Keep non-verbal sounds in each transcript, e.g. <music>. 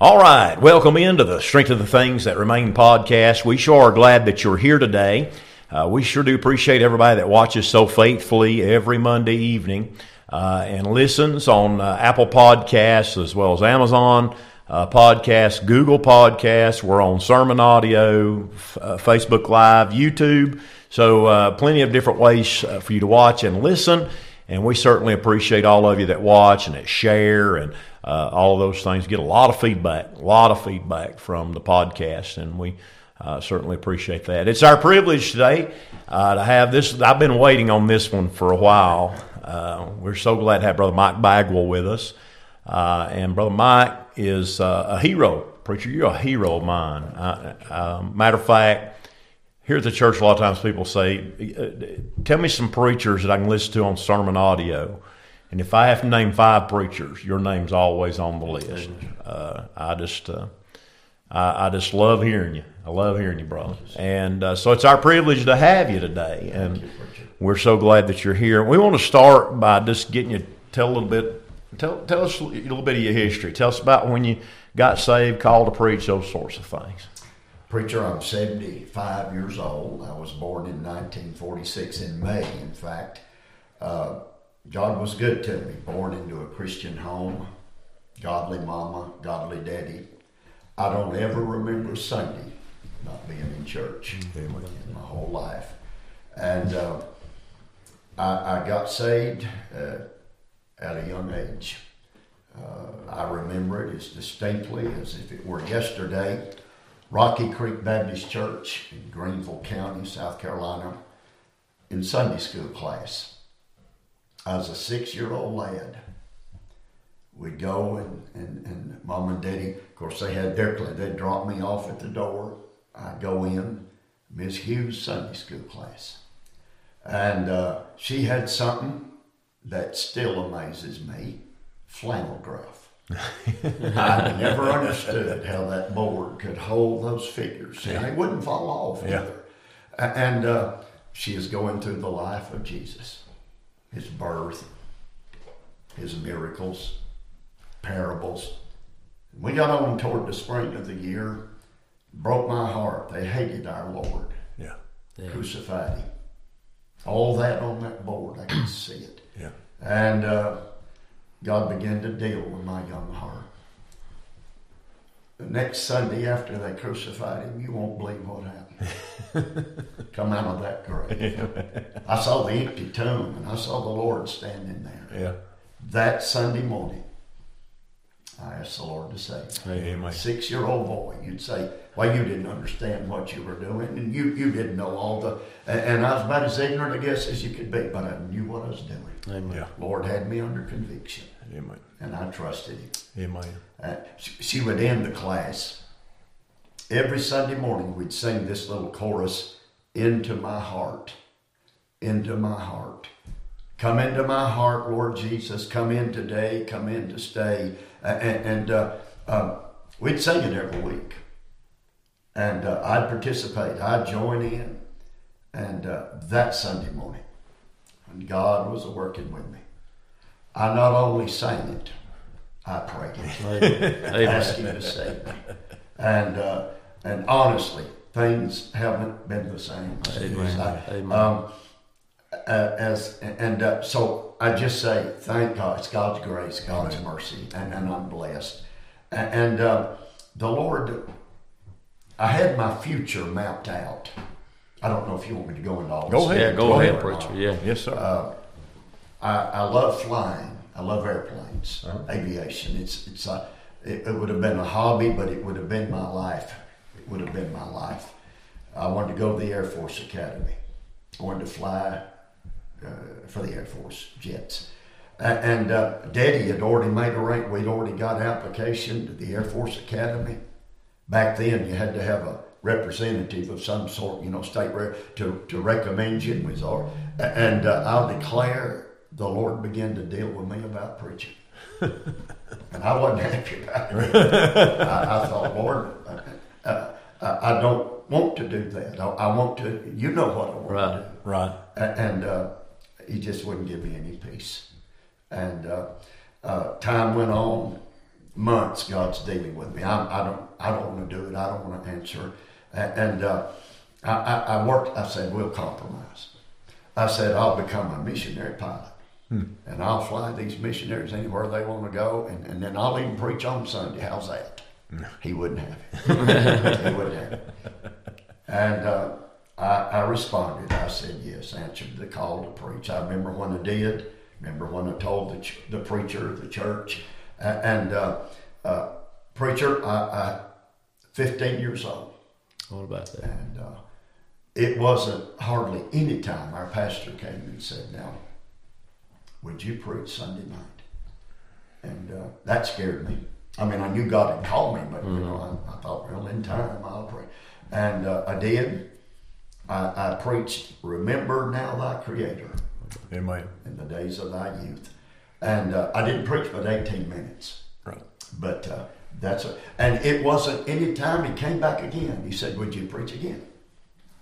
All right, welcome into the Strength of the Things That Remain podcast. We sure are glad that you're here today. Uh, we sure do appreciate everybody that watches so faithfully every Monday evening uh, and listens on uh, Apple Podcasts as well as Amazon uh, Podcasts, Google Podcasts. We're on Sermon Audio, f- uh, Facebook Live, YouTube. So, uh, plenty of different ways uh, for you to watch and listen. And we certainly appreciate all of you that watch and that share and uh, all of those things. Get a lot of feedback, a lot of feedback from the podcast, and we uh, certainly appreciate that. It's our privilege today uh, to have this. I've been waiting on this one for a while. Uh, we're so glad to have Brother Mike Bagwell with us. Uh, and Brother Mike is uh, a hero. Preacher, you're a hero of mine. Matter of fact, here at the church, a lot of times people say, Tell me some preachers that I can listen to on sermon audio. And if I have to name five preachers, your name's always on the list. Uh, I just, uh, I, I, just love hearing you. I love hearing you, brother. And uh, so it's our privilege to have you today, and you, we're so glad that you're here. We want to start by just getting you tell a little bit, tell tell us a little bit of your history. Tell us about when you got saved, called to preach, those sorts of things. Preacher, I'm 75 years old. I was born in 1946 in May, in fact. Uh, God was good to me, born into a Christian home, godly mama, godly daddy. I don't ever remember Sunday not being in church in my whole life. And uh, I, I, got saved uh, at a young age. Uh, I remember it as distinctly as if it were yesterday. Rocky Creek Baptist Church in Greenville County, South Carolina, in Sunday school class. I was a six year old lad. We'd go and, and, and mom and daddy, of course, they had their class. They'd drop me off at the door. I'd go in, Miss Hughes' Sunday school class. And uh, she had something that still amazes me flannel graph. I <laughs> never understood how that board could hold those figures. And they wouldn't fall off either. And uh, she is going through the life of Jesus his birth, his miracles, parables. We got on toward the spring of the year, broke my heart. They hated our Lord. Yeah. yeah. Crucified him. All that on that board, I could see it. Yeah. And uh, God began to deal with my young heart. The next Sunday after they crucified him, you won't believe what happened. <laughs> Come out of that grave. I saw the empty tomb and I saw the Lord standing there. Yeah. That Sunday morning, I asked the Lord to save me. Amen. Six year old boy, you'd say, well, you didn't understand what you were doing, and you, you didn't know all the. And, and I was about as ignorant, I guess, as you could be, but I knew what I was doing. Amen. Yeah. Lord had me under conviction. Amen. And I trusted Him. Amen. Uh, she would end the class. Every Sunday morning, we'd sing this little chorus Into my heart, into my heart. Come into my heart, Lord Jesus. Come in today, come in to stay. Uh, and, and uh, um, we'd sing it every week. And uh, I'd participate, I'd join in. And uh, that Sunday morning, when God was working with me, I not only sang it, I prayed it. <laughs> Ask Him to save me. And, uh, and honestly, things haven't been the same. Amen. I, Amen. Um, uh, as and uh, so I just say thank God. It's God's grace, God's Amen. mercy, and, and I'm blessed. And, and uh, the Lord, I had my future mapped out. I don't know if you want me to go into all go this. Ahead. Yeah, go, go ahead, preacher. Yeah, yes, sir. Uh, I, I love flying. I love airplanes, uh-huh. aviation. It's it's a, it, it would have been a hobby, but it would have been my life. It would have been my life. I wanted to go to the Air Force Academy. I wanted to fly for the Air Force jets. and uh, Daddy had already made a rank. We'd already got application to the Air Force Academy. Back then, you had to have a representative of some sort, you know, state rep, to, to recommend you. Was all, and uh, I'll declare the Lord began to deal with me about preaching. <laughs> and I wasn't happy about it. I, I thought, Lord, uh, uh, I don't want to do that. I, I, want to, you know what I want right, to do. Right. And uh, he just wouldn't give me any peace. And uh, uh, time went on. months God's dealing with me. I, I don't I don't want to do it. I don't want to answer. And, uh, I, I, worked. I said we'll compromise. I said I'll become a missionary pilot. And I'll fly these missionaries anywhere they want to go, and, and then I'll even preach on Sunday. How's that? He wouldn't have it. <laughs> he wouldn't have it. And uh, I, I responded. I said yes, answered the call to preach. I remember when I did. Remember when I told the, ch- the preacher, of the church, A- and uh, uh, preacher, I, I 15 years old, What about that? and uh, it wasn't hardly any time our pastor came and said, "Now, would you preach Sunday night?" And uh, that scared me. I mean, I knew God had called me, but you know, I, I thought, well, in time I'll pray. And uh, I did. I, I preached, "Remember now thy Creator Amen. in the days of thy youth," and uh, I didn't preach but 18 minutes. Right. But uh, that's a, and it wasn't any time he came back again. He said, "Would you preach again?"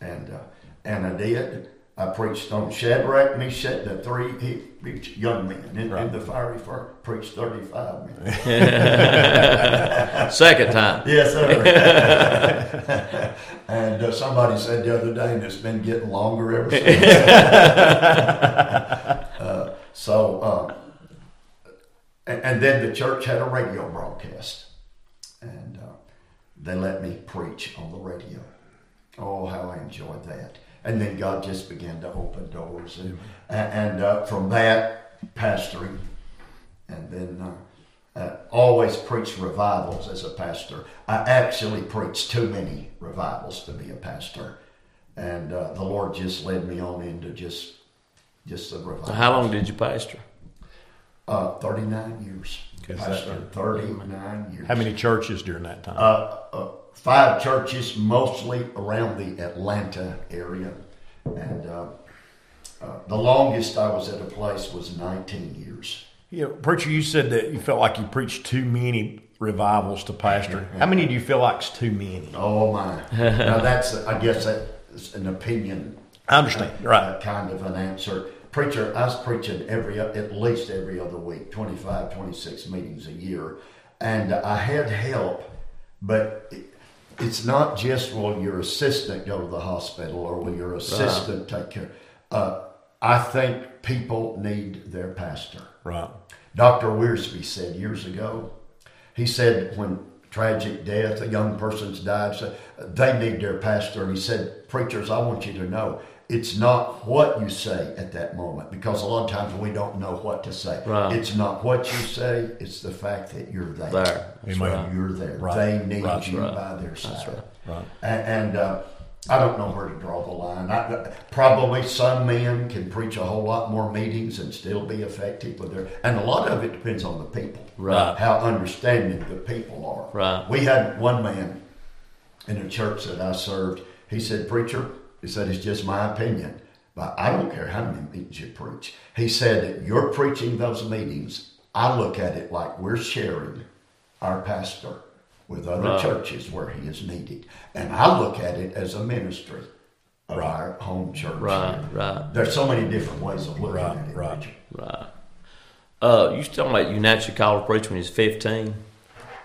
And uh, and I did. I preached on Shadrach, Meshach, the three young men in, in the fiery furnace. Preached thirty-five minutes. <laughs> Second time. yes, sir. <laughs> <laughs> and uh, somebody said the other day, and it's been getting longer ever since. uh, so, uh, and, and then the church had a radio broadcast, and uh, they let me preach on the radio. Oh, how I enjoyed that! And then God just began to open doors, and and uh, from that, pastoring, and then. Uh, uh, always preached revivals as a pastor. I actually preached too many revivals to be a pastor, and uh, the Lord just led me on into just just the revival. How long did you pastor? Uh, Thirty nine years. Okay, so Pastor thirty nine years. How many churches during that time? Uh, uh, five churches, mostly around the Atlanta area, and uh, uh, the longest I was at a place was nineteen years. you know, preacher, you said that you felt like you preached too many revivals to pastor. How many do you feel like's too many? Oh my! now that's I guess that's an opinion I understand. Right. uh, kind of an answer. Preacher, I was preaching every at least every other week, 25, 26 meetings a year, and I had help, but it's not just will your assistant go to the hospital or will your assistant take care. Uh, I think people need their pastor. Right. Dr. Wiersbe said years ago, he said when tragic death, a young person's died, so they need their pastor. And he said, Preachers, I want you to know it's not what you say at that moment because a lot of times we don't know what to say. Right. It's not what you say, it's the fact that you're there. There. That's right. You're there. Right. They need Right. you Right. by their side. right. Right. And, and uh, I don't know where to draw the line. I, probably some men can preach a whole lot more meetings and still be effective with their. And a lot of it depends on the people, Right. How understanding the people are. Right. We had one man in a church that I served. He said, "Preacher," he said, "it's just my opinion, but I don't care how many meetings you preach." He said, "You're preaching those meetings. I look at it like we're sharing our pastor." With other Right. churches where he is needed. And I look at it as a ministry of our home church. Right, right, There's so many different ways of looking Right, at it. right. Richard. right. Uh, you talking about you naturally called to preach when you was fifteen,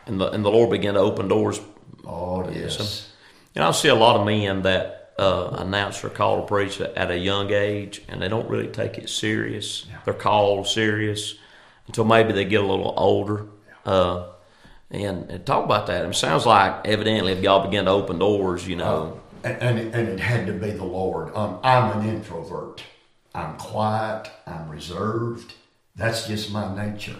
and the and the Lord began to open doors. Oh, yes. Yes, And I see a lot of men that uh, announce their call to preach at a young age, and they don't really take it serious. They're called serious until maybe they get a little older. Uh, and, and talk about that. It sounds like evidently if y'all begin to open doors, you know. and, and, it, and it had to be the Lord. Um, I'm an introvert. I'm quiet. I'm reserved. That's just my nature.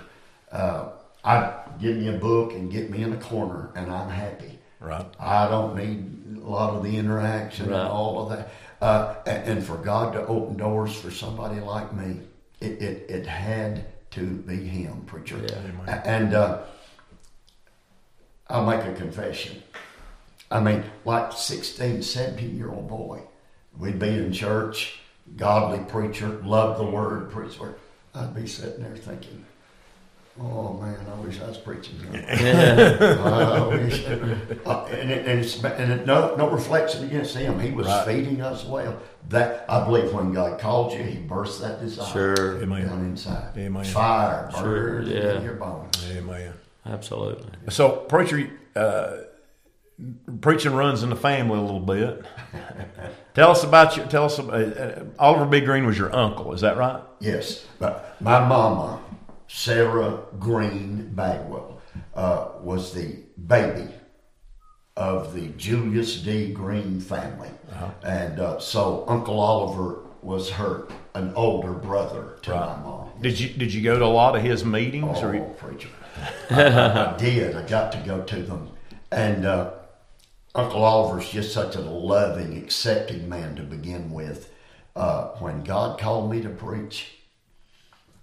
Uh, I give me a book and get me in a corner, and I'm happy. Right. I don't need a lot of the interaction Right. and all of that. Uh, and, and for God to open doors for somebody like me, it, it, it had to be Him, preacher. Yeah. And uh, I'll make a confession. I mean, like 16, 17 year old boy, we'd be in church, godly preacher, love the word, preach the word. I'd be sitting there thinking, oh man, I wish I was preaching. I wish. Uh, and it, and, it's, and it, no, no reflection against him. He was Right. feeding us well. That I believe when God called you, He burst that desire Sure. Amen. down inside. Amen. Fire Sure, burns yeah. in your bones. Amen. Absolutely. So, preacher, uh, preaching runs in the family a little bit. tell us about your. Tell us. About, uh, Oliver B. Green was your uncle. Is that right? Yes, but my mama, Sarah Green Bagwell, uh, was the baby of the Julius D. Green family, and uh, so Uncle Oliver was her an older brother to my mom. Did you Did you go to a lot of his meetings? Oh, or preacher. I, I did. I got to go to them. And uh, Uncle Oliver's just such a loving, accepting man to begin with. Uh, when God called me to preach,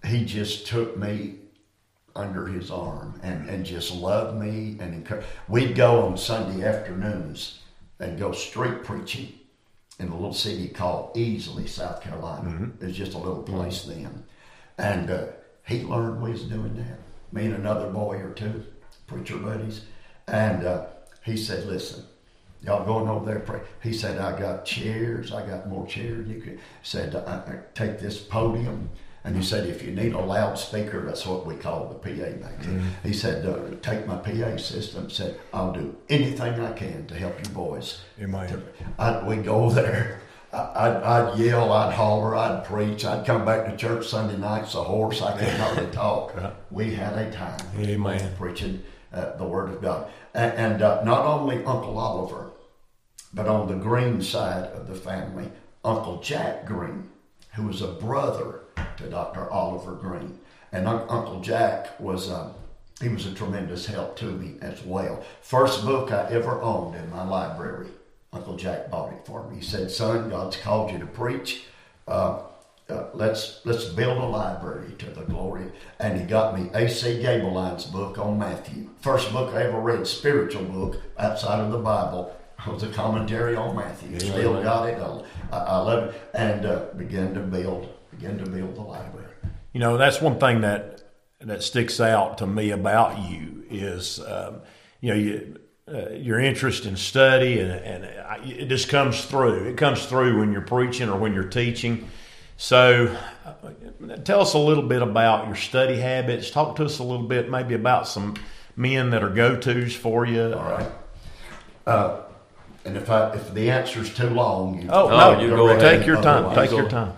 he just took me under his arm and, and just loved me and encouraged. We'd go on Sunday afternoons and go street preaching in a little city called Easley, South Carolina. It was just a little place then. And uh, he learned we was doing that. Me and another boy or two, preacher buddies. And uh, he said, listen, y'all going over there pray. He said, I got chairs. I got more chairs. You could said, I, I take this podium. And he said, if you need a loudspeaker, that's what we call the PA back then. He said, uh, take my PA system. Said, I'll do anything I can to help you boys. Amen. I'd, we'd go there. I- I'd, I'd yell, I'd holler, I'd preach. I'd come back to church Sunday nights a horse. I could hardly <laughs> talk. We had a time Amen. preaching uh, the Word of God. And, and uh, not only Uncle Oliver, but on the Green side of the family, Uncle Jack Green, who was a brother to Dr. Oliver Green. And Un- Uncle Jack was, um, he was a tremendous help to me as well. First book I ever owned in my library, Uncle Jack bought it for me. He said, son, God's called you to preach. Uh, uh, let's let's build a library to the glory. And he got me A.C. Gaebelein's book on Matthew. First book I ever read, spiritual book outside of the Bible, was a commentary on Matthew. Still got it. I, I love it. And uh, began to build began to build the library. You know, that's one thing that that sticks out to me about you is, um, you know, you, uh, your interest in study, and, and I- it just comes through. It comes through when you're preaching or when you're teaching. So, uh, tell us a little bit about your study habits. Talk to us a little bit, maybe about some men that are go tos for you. All right. Uh, and if I if the answer's too long, you, Oh, Oh, no, you go ahead. take your time. Otherwise, Take your time.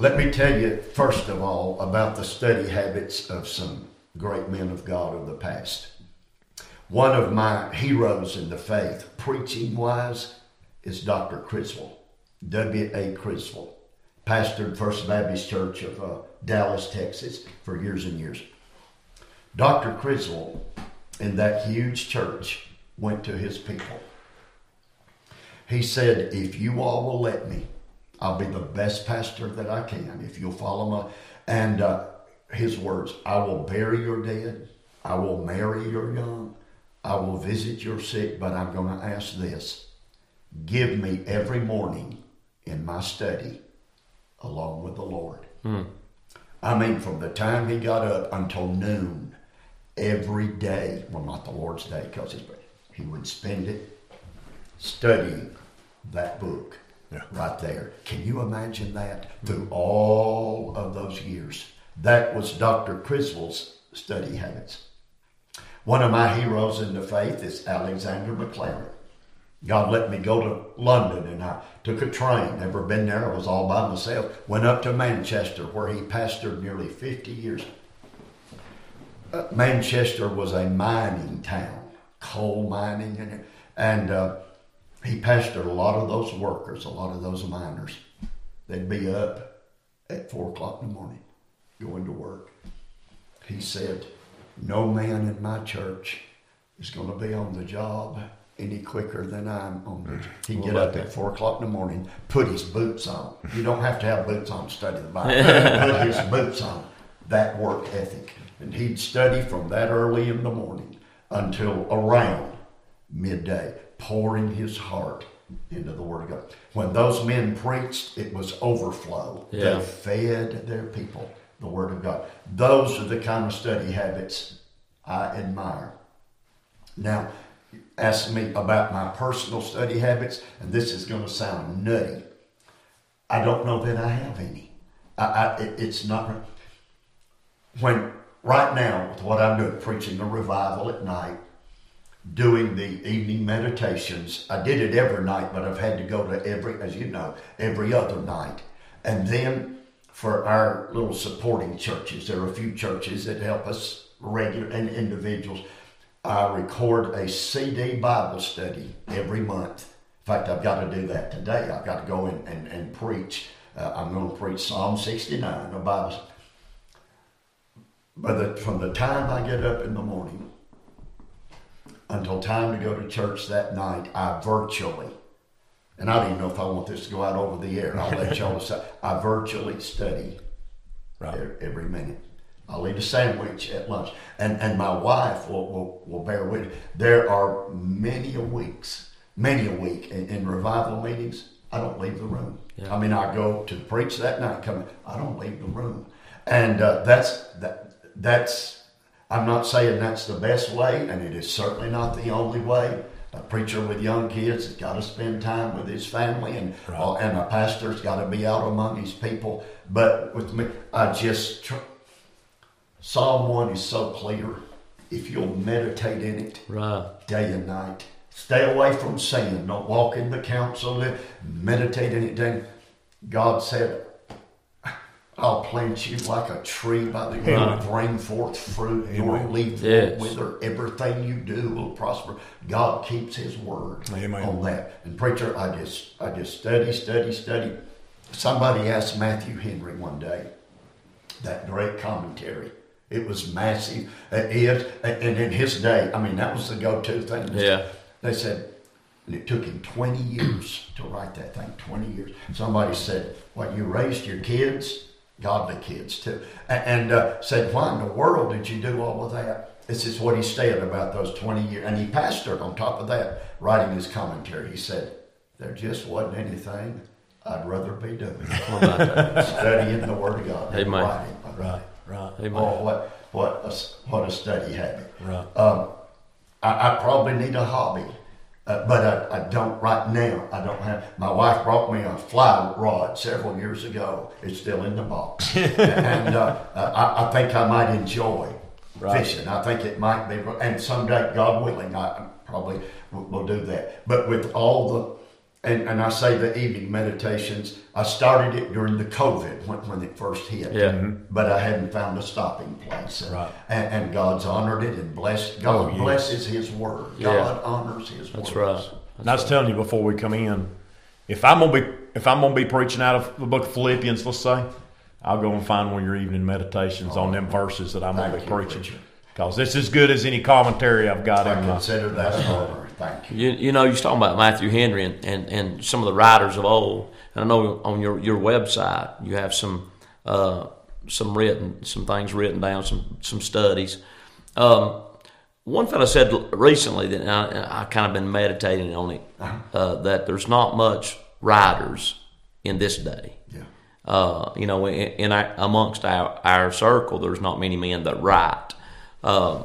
Let me tell you, first of all, about the study habits of some great men of God of the past. One of my heroes in the faith, preaching wise, is Dr. Criswell, W.A. Criswell, pastored First Baptist Church of uh, Dallas, Texas, for years and years. Dr. Criswell, in that huge church, went to his people. He said, If you all will let me, I'll be the best pastor that I can if you'll follow my. And uh, his words I will bury your dead, I will marry your young, I will visit your sick, but I'm going to ask this. Give me every morning in my study along with the Lord. I mean, from the time he got up until noon, every day, well, not the Lord's day, because he would spend it studying that book Yeah. right there. Can you imagine that through all of those years? That was Dr. Criswell's study habits. One of my heroes in the faith is Alexander McLaren. God let me go to London and I took a train. Never been there. I was all by myself. Went up to Manchester where he pastored nearly 50 years. Uh, Manchester was a mining town, coal mining, and, and uh, he pastored a lot of those workers, a lot of those miners. They'd be up at four o'clock in the morning, going to work. He said, No man in my church is going to be on the job any quicker than I'm on the job. He'd get up at four o'clock in the morning, put his boots on. You don't have to have boots on to study the Bible. <laughs> put his boots on. That work ethic. And he'd study from that early in the morning until around midday, pouring his heart into the Word of God. When those men preached, it was overflow. Yeah. They fed their people the Word of God. Those are the kind of study habits I admire. Now, ask me about my personal study habits, and this is going to sound nutty. I don't know that I have any. I, I, it- it's not when right now, with what I'm doing, preaching the revival at night, doing the evening meditations. I did it every night, but I've had to go to every, as you know, every other night. And then for our little supporting churches, there are a few churches that help us regular and individuals. I record a CD Bible study every month. In fact, I've got to do that today. I've got to go in and, and preach. Uh, I'm going to preach Psalm 69, a Bible. But the, from the time I get up in the morning until time to go to church that night, I virtually, and I don't even know if I want this to go out over the air. I'll let y'all <laughs> decide. I virtually study Right. every, minute. I'll eat a sandwich at lunch, and and my wife will will, will bear with. me. There are many a weeks, many a week in, in revival meetings. I don't leave the room. Yeah. I mean, I go to preach that night. Come, I don't leave the room, and uh, that's that. That's. I'm not saying that's the best way, and it is certainly not the only way. A preacher with young kids has got to spend time with his family, and Right. uh, and a pastor's got to be out among his people. But with me, I just tr- Psalm one is so clear. If you'll meditate in it, Right. day and night. Stay away from sin. Don't walk in the counsel. Meditate in it. Then God said, I'll plant you like a tree by the river, bring forth fruit. Your Amen. leaf Yes. will wither. Everything you do will prosper. God keeps His word Amen. on that. And preacher, I just, I just study, study, study. Somebody asked Matthew Henry one day that great commentary. It was massive. Uh, It, and in his day, I mean, that was the go-to thing. Yeah. They said, and it took him 20 years to write that thing, 20 years. Somebody said, well, you raised your kids, godly kids too, and uh, said, why in the world did you do all of that? This is what he said about those 20 years. And he pastored on top of that, writing his commentary. He said, there just wasn't anything I'd rather be doing. That? <laughs> Studying the Word of God. and Amen. writing Right. Right. Amen. Oh, what what a, what a study habit. Right. Um, I, I probably need a hobby, uh, but I, I don't right now. I don't have. My wife brought me a fly rod several years ago. It's still in the box, <laughs> and uh, I, I think I might enjoy Right. fishing. I think it might be, and someday, God willing, I probably will, will do that. But with all the and, and I say the evening meditations, I started it during the COVID when, when it first hit Yeah. Mm-hmm. but I hadn't found a stopping place. And, Right. and, and God's honored it and blessed. Oh, God Oh, yes. blesses His word. Yeah. God honors His word. That's word. right. And I was telling you before we come in, if I'm gonna be if I'm gonna be preaching out of the book of Philippians, let's say, I'll go and find one of your evening meditations on oh. them verses that I'm gonna be preaching. Because it's as good as any commentary I've got I in my. consider that an honor. Thank you. You, you know, you're talking about Matthew Henry and, and, and some of the writers of old. And I know on your, your website you have some uh, some written some things written down, some some studies. Um, one fellow said recently that I, I kind of been meditating on it uh, that there's not much writers in this day. Yeah. Uh, you know, in, in our, amongst our, our circle, there's not many men that write. Uh,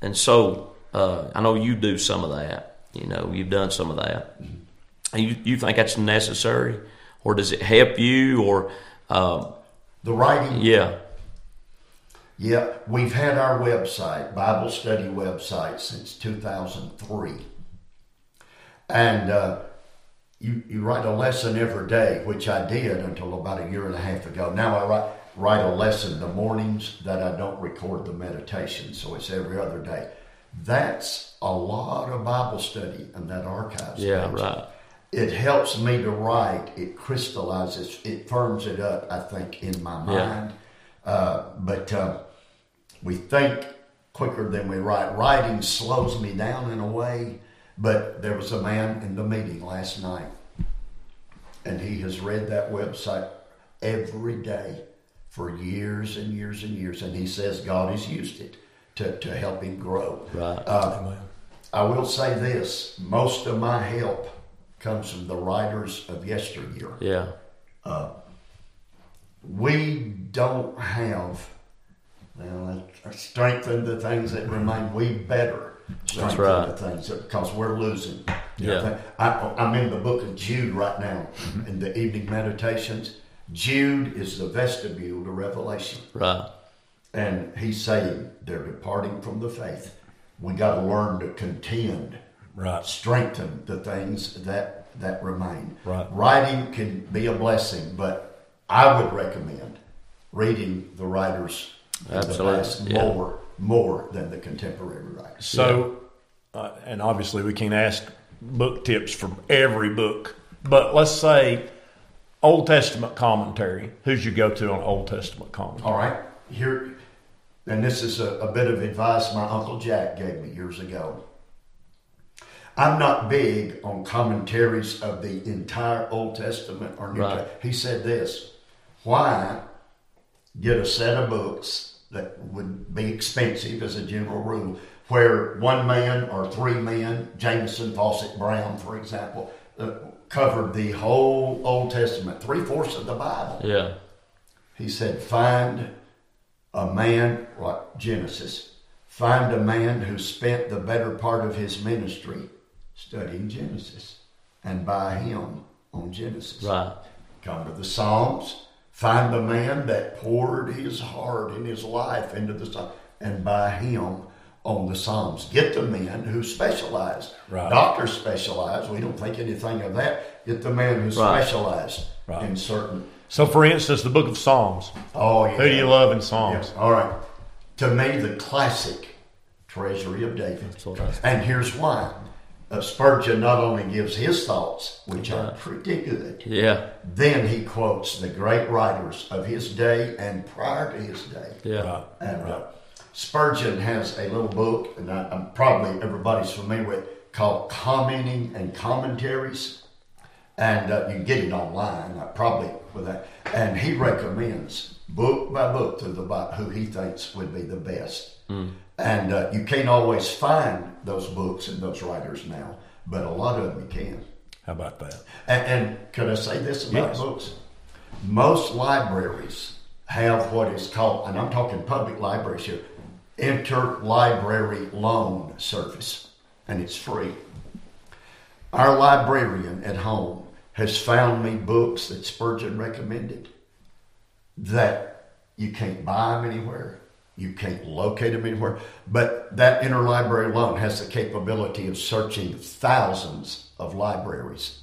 and so uh, I know you do some of that. You know, you've done some of that. And you, you think that's necessary? Or does it help you? Or, uh, The writing. yeah, Yeah, we've had our website, Bible study website, since 2003. And uh, you, you write a lesson every day, which I did until about a year and a half ago. Now I write, write a lesson the mornings that I don't record the meditation, so it's every other day. That's a lot of Bible study in that archives. yeah, page. right. It helps me to write. It crystallizes, it firms it up, I think, in my Yeah. mind. Uh, but uh, we think quicker than we write. Writing slows me down in a way. But there was a man in the meeting last night, and he has read that website every day for years and years and years. And he says God has used it to, to help him grow. Right. Uh, I will say this most of my help comes from the writers of yesteryear. Yeah, We don't have, well, let's strengthen the things that remain. We better strengthen right. the things because we're losing. Yeah. I, I'm in the book of Jude right now in the evening meditations. Jude is the vestibule to Revelation. right. And he's saying they're departing from the faith. We got to learn to contend, Right. strengthen the things that that remain. Right. Writing can be a blessing, but I would recommend reading the writers of the Absolutely, past yeah. more more than the contemporary writers. So, uh, and obviously we can't ask book tips from every book, but let's say Old Testament commentary. Who's your go-to on Old Testament commentary? All right, here, and this is a, a bit of advice my uncle Jack gave me years ago. I'm not big on commentaries of the entire Old Testament or New Right. Testament. He said this: Why get a set of books that would be expensive as a general rule, where one man or three men, Jamieson, Fausset, Brown, for example, uh, covered the whole Old Testament, three fourths of the Bible. Yeah. He said, Find a man, like Genesis, find a man who spent the better part of his ministry studying Genesis and buy him on Genesis. Right. Come to the Psalms, find a man that poured his heart and his life into the Psalms and buy him on the Psalms. Get the men who specialize. Right. Doctors specialize. We don't think anything of that. Get the man who Right. specialized Right. in certain So, for instance, the Book of Psalms. Oh, yeah. Who do you love in Psalms? Yeah. All right. To me, the classic Treasury of David. what And here's why. Uh, Spurgeon not only gives his thoughts, which are pretty good, Yeah. then he quotes the great writers of his day and prior to his day. Yeah. Right. And uh, Spurgeon has a little book, and I, I'm probably everybody's familiar with, called Commenting and Commentaries. And uh, you can get it online, uh, probably with that. And he recommends book by book through the Bible who he thinks would be the best. And uh, you can't always find those books and those writers now, but a lot of them you can. How about that? And, and could I say this about Yes. books? Most libraries have what is called, and I'm talking public libraries here, interlibrary loan service, and it's free. Our librarian at home has found me books that Spurgeon recommended that you can't buy them anywhere, you can't locate them anywhere, but that interlibrary loan has the capability of searching thousands of libraries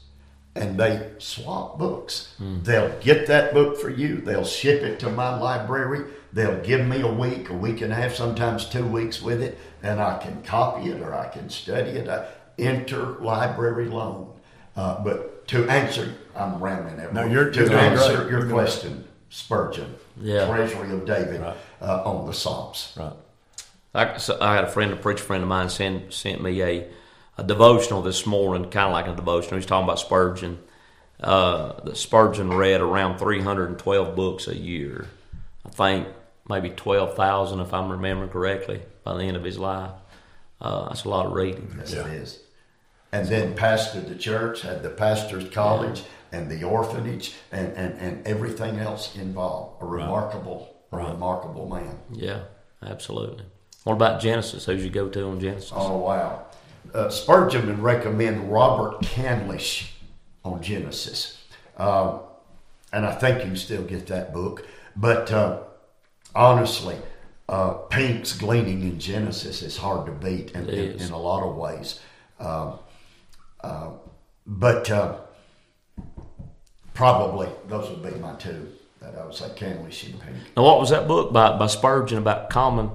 and they swap books. Hmm. They'll get that book for you. They'll ship it to my library. They'll give me a week, a week and a half, sometimes two weeks with it, and I can copy it or I can study it. Interlibrary loan. Uh, but to answer, I'm rambling there. No, you're- to you're answer great. your You're doing question, Spurgeon, Yeah. Treasury of David Right. uh, on the Psalms. Right. I, so I had a friend, a preacher friend of mine, sent sent me a, a devotional this morning, kind of like a devotional. He's talking about Spurgeon. Uh, that Spurgeon read around 312 books a year. I think maybe 12,000, if I'm remembering correctly, by the end of his life. Uh, that's a lot of reading. Yes, it is. And then pastored the church, had the pastor's college and the orphanage and, and, and everything else involved. A remarkable, a remarkable man. Yeah, absolutely. What about Genesis? Who's your go-to on Genesis? Oh, wow. Uh, Spurgeon would recommend Robert Candlish on Genesis. Uh, and I think you can still get that book. But uh, honestly, uh, Pink's Gleaning in Genesis is hard to beat in, in, in a lot of ways. Um, uh, but uh, probably those would be my two that I would say Candlish and Pink. Now, what was that book by, by Spurgeon about common?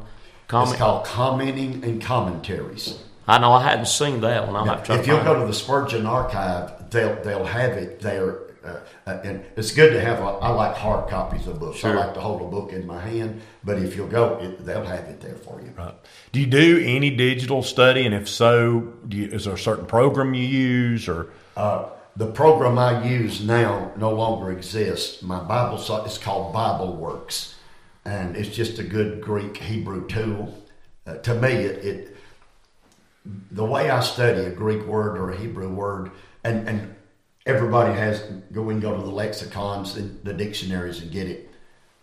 It's called Commenting and Commentaries. I know I hadn't seen that one. I'll if you'll go it. to the Spurgeon archive, they'll they'll have it there. Uh, uh, and it's good to have. A, I like hard copies of books. Sure. I like to hold a book in my hand. But if you'll go, it, they'll have it there for you. Right. Do you do any digital study? And if so, do you, is there a certain program you use or? Uh, the program I use now no longer exists. My Bible site is called BibleWorks, and it's just a good Greek Hebrew tool. Uh, to me, it, it the way I study a Greek word or a Hebrew word, and, and everybody has go and go to the lexicons and the dictionaries and get it.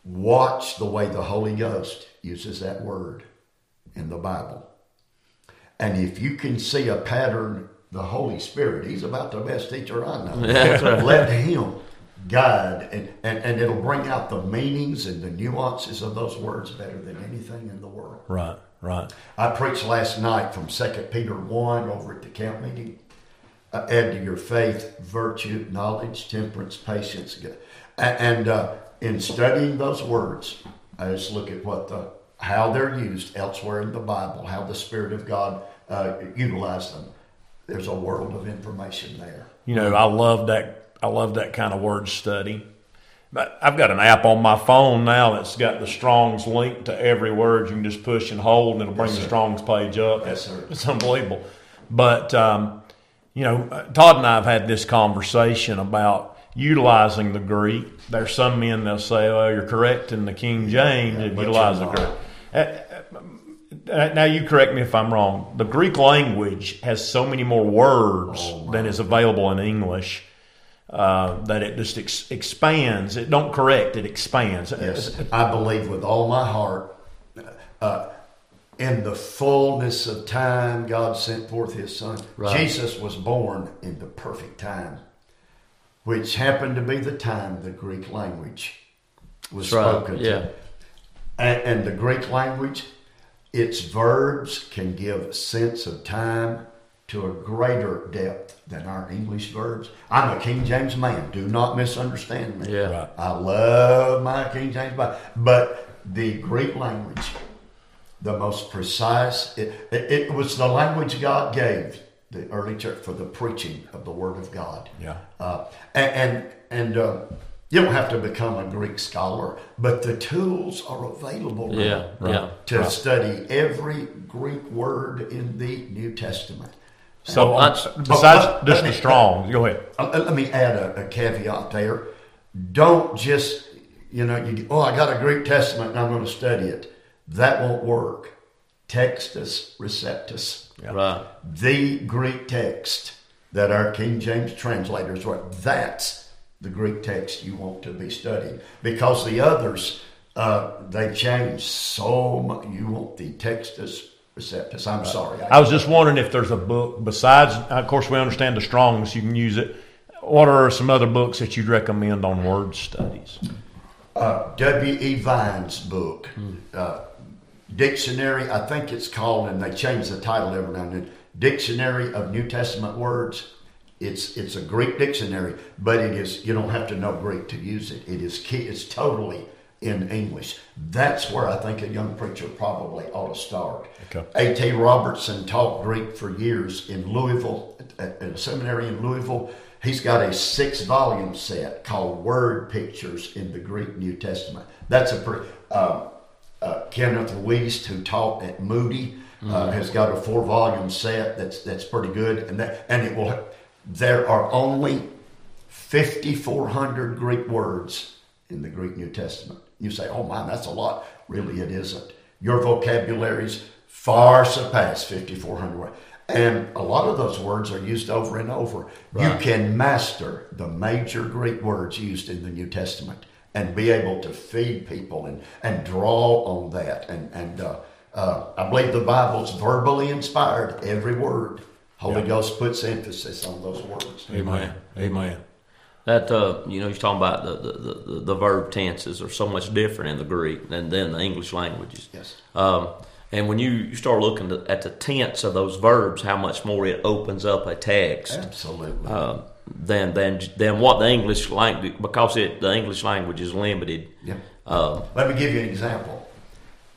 Watch the way the Holy Ghost uses that word in the Bible. And if you can see a pattern, the Holy Spirit, He's about the best teacher I know. <laughs> That's right. Let Him guide, and, and, and it'll bring out the meanings and the nuances of those words better than anything in the world. Right, right. I preached last night from 2 Peter 1 over at the camp meeting. Uh, add to your faith virtue, knowledge, temperance, patience. And uh, in studying those words, I just look at what the how they're used elsewhere in the Bible, how the Spirit of God uh, utilized them. There's a world of information there. You know, I love that. I love that kind of word study. But I've got an app on my phone now that's got the Strong's link to every word. You can just push and hold, and it'll bring Yes, the. Strong's page up. Yes, sir. It's unbelievable. But um, you know, Todd and I have had this conversation about utilizing the Greek. There's some men that say, "Oh, you're correct in the King James, Yeah, and utilize the Greek." Uh, uh, Now you correct me if I'm wrong. The Greek language has so many more words Oh, than is available in English uh, that it just ex- expands. It don't correct; it expands. Yes, I believe with all my heart. Uh, in the fullness of time, God sent forth His Son. Right. Jesus was born in the perfect time, which happened to be the time the Greek language was right. spoken. Yeah. And, and the Greek language, its verbs can give sense of time to a greater depth than our English verbs. I'm a King James man. Do not misunderstand me. Yeah. Right. I love my King James Bible, but the Greek language, the most precise, it, it, it was the language God gave the early church for the preaching of the Word of God. Yeah. Uh, and and, and uh, you don't have to become a Greek scholar, but the tools are available now Yeah. Right. Yeah. to Right. study every Greek word in the New Testament. So, Well, on- that's- besides let the strong, go ahead. Uh, let me add a, a caveat there. Don't just, you know, you, oh, I got a Greek Testament and I'm going to study it. That won't work. Textus receptus. Right. The Greek text that our King James translators wrote, that's the Greek text you want to be studying. Because the others, uh, they change so much. You want the Textus receptus. I'm sorry. I was just wondering if there's a book besides. Of course, we understand the Strong's. You can use it. What are some other books that you'd recommend on word studies? uh, W.E. Vine's book, uh, Dictionary, I think it's called, and they change the title every now and then, Dictionary of New Testament Words. It's it's a Greek dictionary, but it is you don't have to know Greek to use it. It is key. It's totally in English. That's where I think a young preacher probably ought to start. Okay. A.T. Robertson taught Greek for years in Louisville, at, a seminary in Louisville. He's got a six volume set called Word Pictures in the Greek New Testament. That's a pretty. Uh, uh, Kenneth Wuest, who taught at Moody, uh, has got a four volume set that's that's pretty good, and that and it will. There are only fifty four hundred Greek words in the Greek New Testament. You say, "Oh man, that's a lot." Really, it isn't. Your vocabularies far surpass fifty four hundred words, and a lot of those words are used over and over. You can master the major Greek words used in the New Testament and be able to feed people and, and draw on that. And, and uh, uh, I believe the Bible's verbally inspired, every word. Holy Ghost puts emphasis on those words. Amen. Amen. That uh, you know, you're talking about the, the, the, the verb tenses are so much different in the Greek than than the English languages. Yes. Um, and when you, you start looking to, at the tense of those verbs, how much more it opens up a text Absolutely. uh, than than than what the English language because it the English language is limited. yeah. Um, Let me give you an example.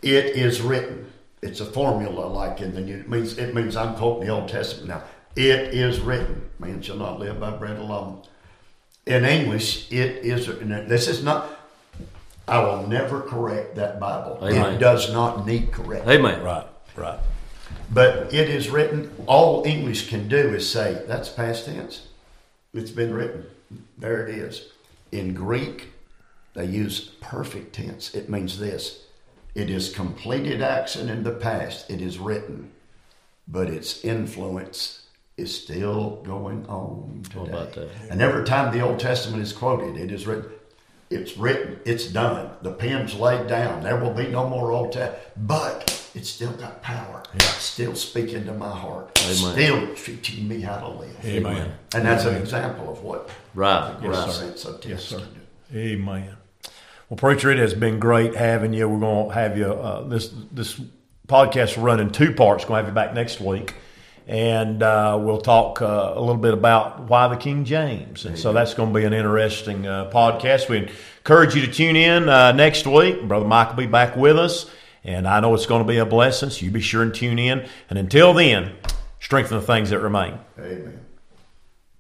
It is written. It's a formula like in the New. It means it means I'm quoting the Old Testament now. It is written. Man shall not live by bread alone. In English, it is. This is not. I will never correct that Bible. Amen. It does not need correction. amen. Right. Right. But it is written. All English can do is say that's past tense. It's been written. There it is. In Greek, they use perfect tense. It means this it is completed action in the past, it is written, but its influence is still going on today. What about that? And every time the Old Testament is quoted, it is written. It's written. It's done. The pen's laid down. There will be no more Old Testament. But it's still got power. Yeah. Still speaking to my heart. Amen. still teaching me how to live. Amen. And that's an example of what Right, the right. sense of Yes, test sir. can do. Amen. Well, preacher, it has been great having you. We're going to have you. Uh, this this podcast will run in two parts. Going to have you back next week, and uh, we'll talk uh, a little bit about why the King James. And so that's going to be an interesting uh, podcast. We encourage you to tune in uh, next week. Brother Mike will be back with us, and I know it's going to be a blessing. So you be sure and tune in. And until then, strengthen the things that remain. Amen.